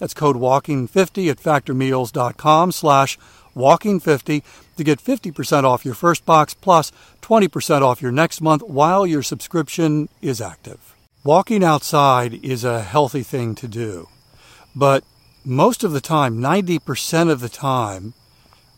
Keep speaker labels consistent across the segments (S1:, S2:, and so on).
S1: That's code WALKING50 at factormeals.com slash WALKING50 to get 50% off your first box plus 20% off your next month while your subscription is active. Walking outside is a healthy thing to do, but most of the time, 90% of the time,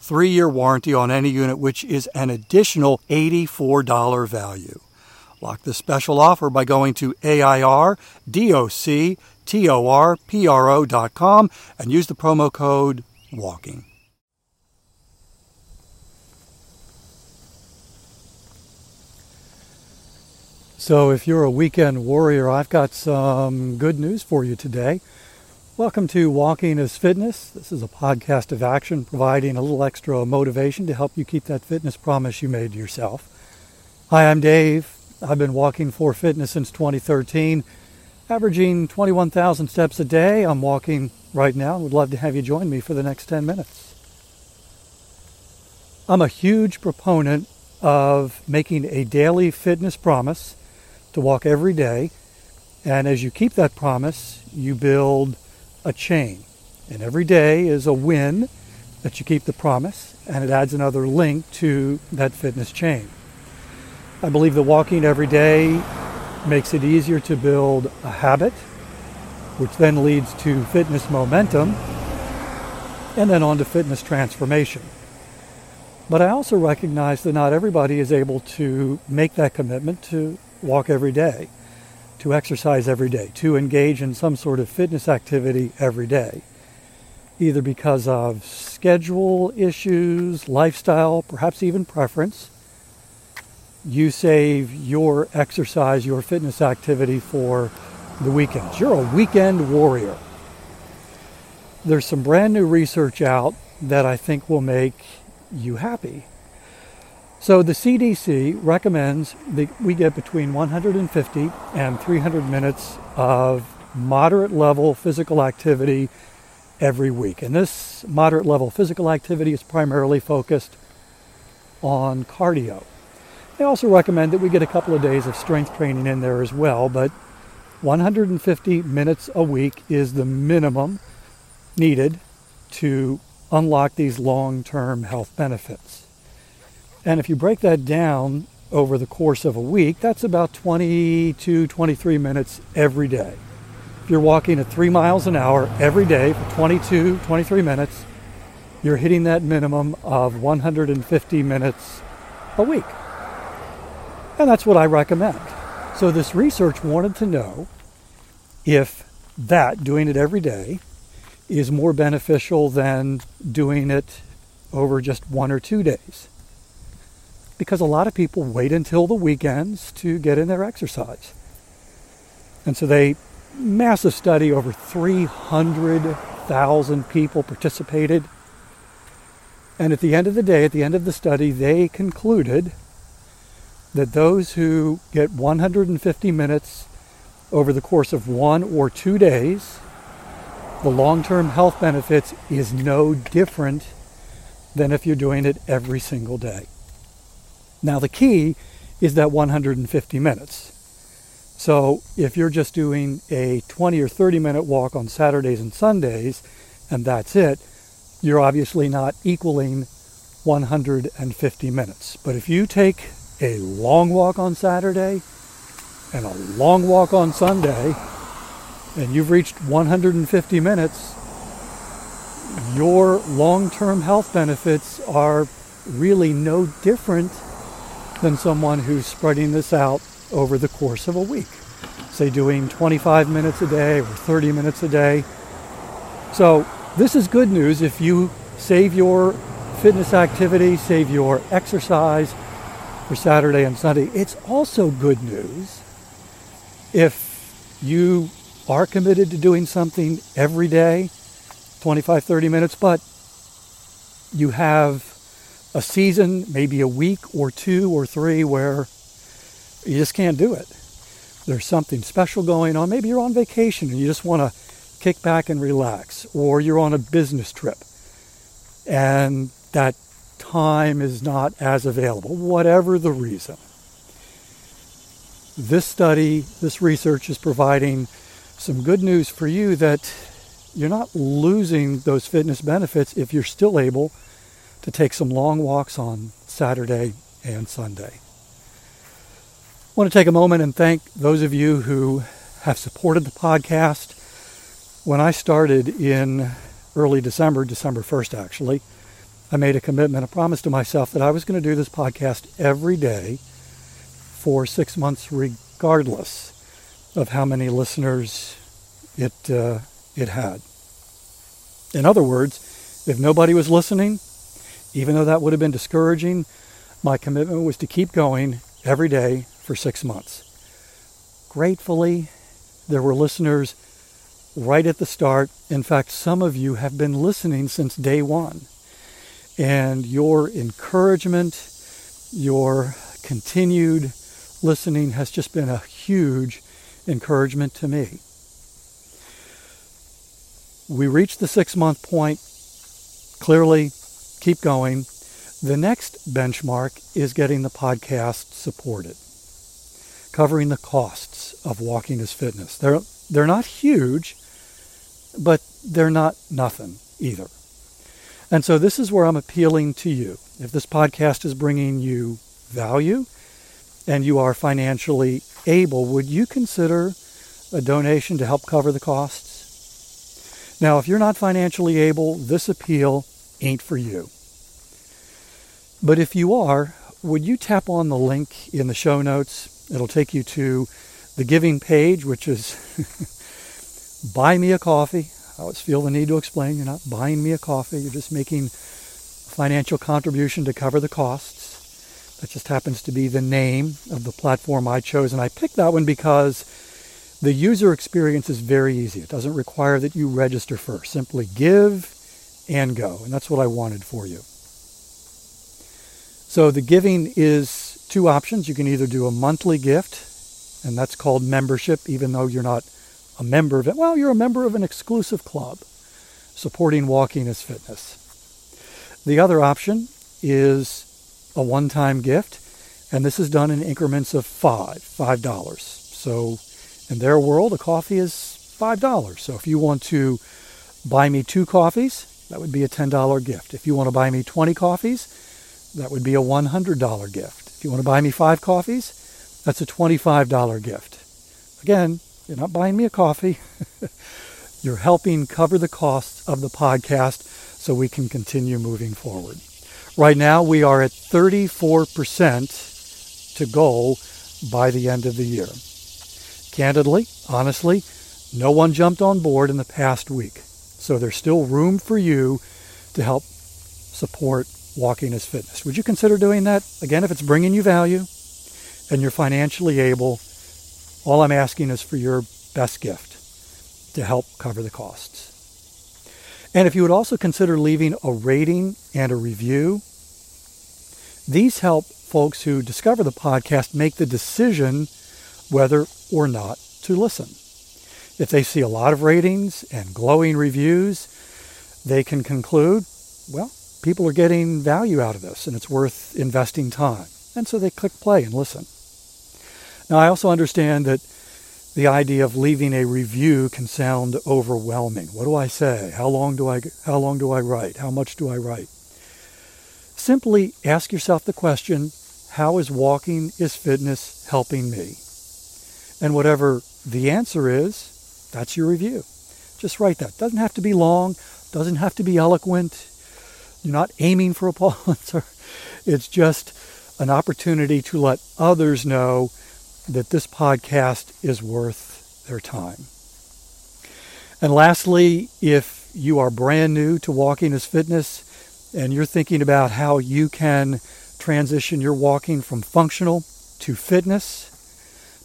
S1: three year warranty on any unit, which is an additional $84 value. Lock this special offer by going to AIRDOCTORPRO.com and use the promo code WALKING. So, if you're a weekend warrior, I've got some good news for you today. Welcome to Walking is Fitness. This is a podcast of action providing a little extra motivation to help you keep that fitness promise you made to yourself. Hi, I'm Dave. I've been walking for fitness since 2013, averaging 21,000 steps a day. I'm walking right now would love to have you join me for the next 10 minutes. I'm a huge proponent of making a daily fitness promise to walk every day. And as you keep that promise, you build a chain. And every day is a win that you keep the promise, and it adds another link to that fitness chain. I believe that walking every day makes it easier to build a habit, which then leads to fitness momentum, and then on to fitness transformation. But I also recognize that not everybody is able to make that commitment to walk every day to exercise every day, to engage in some sort of fitness activity every day, either because of schedule issues, lifestyle, perhaps even preference. You save your exercise, your fitness activity for the weekends. You're a weekend warrior. There's some brand new research out that I think will make you happy. So the CDC recommends that we get between 150 and 300 minutes of moderate level physical activity every week. And this moderate level physical activity is primarily focused on cardio. They also recommend that we get a couple of days of strength training in there as well, but 150 minutes a week is the minimum needed to unlock these long term health benefits. And if you break that down over the course of a week, that's about 22, 23 minutes every day. If you're walking at three miles an hour every day for 22, 23 minutes, you're hitting that minimum of 150 minutes a week. And that's what I recommend. So this research wanted to know if that, doing it every day, is more beneficial than doing it over just one or two days. Because a lot of people wait until the weekends to get in their exercise. And so they, massive study, over 300,000 people participated. And at the end of the day, at the end of the study, they concluded that those who get 150 minutes over the course of one or two days, the long term health benefits is no different than if you're doing it every single day. Now, the key is that 150 minutes. So, if you're just doing a 20 or 30 minute walk on Saturdays and Sundays, and that's it, you're obviously not equaling 150 minutes. But if you take a long walk on Saturday and a long walk on Sunday, and you've reached 150 minutes, your long term health benefits are really no different than someone who's spreading this out over the course of a week. Say doing 25 minutes a day or 30 minutes a day. So, this is good news if you save your fitness activity, save your exercise for Saturday and Sunday. It's also good news if you are committed to doing something every day, 25, 30 minutes, but you have a season, maybe a week or two or three where you just can't do it. There's something special going on. Maybe you're on vacation and you just want to kick back and relax, or you're on a business trip and that time is not as available, whatever the reason. This study, this research is providing some good news for you that you're not losing those fitness benefits if you're still able to take some long walks on Saturday and Sunday. I want to take a moment and thank those of you who have supported the podcast. When I started in early December, December 1st actually, I made a commitment, a promise to myself that I was going to do this podcast every day for six months, regardless of how many listeners it uh, it had. In other words, if nobody was listening, even though that would have been discouraging, my commitment was to keep going every day for six months. Gratefully, there were listeners right at the start. In fact, some of you have been listening since day one and your encouragement, your continued listening has just been a huge encouragement to me. We reached the six month point. Clearly, keep going. The next benchmark is getting the podcast supported, covering the costs of walking as fitness. They're, they're not huge, but they're not nothing either. And so this is where I'm appealing to you. If this podcast is bringing you value and you are financially able, would you consider a donation to help cover the costs? Now, if you're not financially able, this appeal ain't for you. But if you are, would you tap on the link in the show notes? It'll take you to the giving page, which is buy me a coffee. I always feel the need to explain you're not buying me a coffee, you're just making a financial contribution to cover the costs. That just happens to be the name of the platform I chose. And I picked that one because the user experience is very easy. It doesn't require that you register first. Simply give and go. And that's what I wanted for you. So the giving is two options. You can either do a monthly gift, and that's called membership, even though you're not a member of it. Well, you're a member of an exclusive club supporting walking as fitness. The other option is a one time gift, and this is done in increments of five, five dollars. So in their world, a coffee is five dollars. So if you want to buy me two coffees, that would be a $10 gift. If you want to buy me 20 coffees, that would be a $100 gift. If you want to buy me five coffees, that's a $25 gift. Again, you're not buying me a coffee. You're helping cover the costs of the podcast so we can continue moving forward. Right now, we are at 34% to goal by the end of the year. Candidly, honestly, no one jumped on board in the past week. So there's still room for you to help support walking as fitness. Would you consider doing that? Again, if it's bringing you value and you're financially able, all I'm asking is for your best gift to help cover the costs. And if you would also consider leaving a rating and a review, these help folks who discover the podcast make the decision whether or not to listen. If they see a lot of ratings and glowing reviews, they can conclude, well, people are getting value out of this and it's worth investing time. And so they click play and listen. Now, I also understand that the idea of leaving a review can sound overwhelming. What do I say? How long do I how long do I write? How much do I write? Simply ask yourself the question, how is walking is fitness helping me? And whatever the answer is, that's your review. Just write that. Doesn't have to be long, doesn't have to be eloquent. You're not aiming for a Pulitzer. It's just an opportunity to let others know that this podcast is worth their time. And lastly, if you are brand new to walking as fitness and you're thinking about how you can transition your walking from functional to fitness,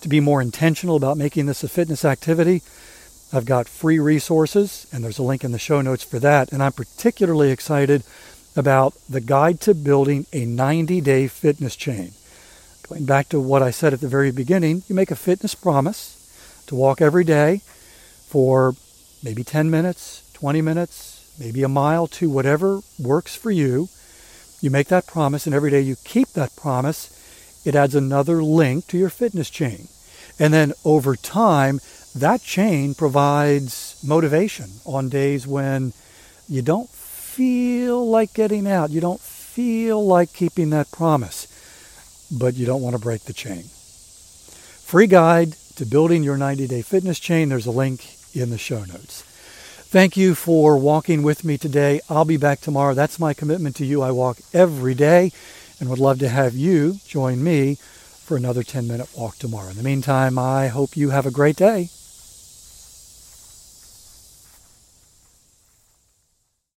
S1: to be more intentional about making this a fitness activity, I've got free resources, and there's a link in the show notes for that. And I'm particularly excited about the guide to building a 90 day fitness chain. Going back to what I said at the very beginning, you make a fitness promise to walk every day for maybe 10 minutes, 20 minutes, maybe a mile to whatever works for you. You make that promise, and every day you keep that promise, it adds another link to your fitness chain. And then over time, that chain provides motivation on days when you don't feel like getting out, you don't feel like keeping that promise but you don't want to break the chain. Free guide to building your 90 day fitness chain. There's a link in the show notes. Thank you for walking with me today. I'll be back tomorrow. That's my commitment to you. I walk every day and would love to have you join me for another 10 minute walk tomorrow. In the meantime, I hope you have a great day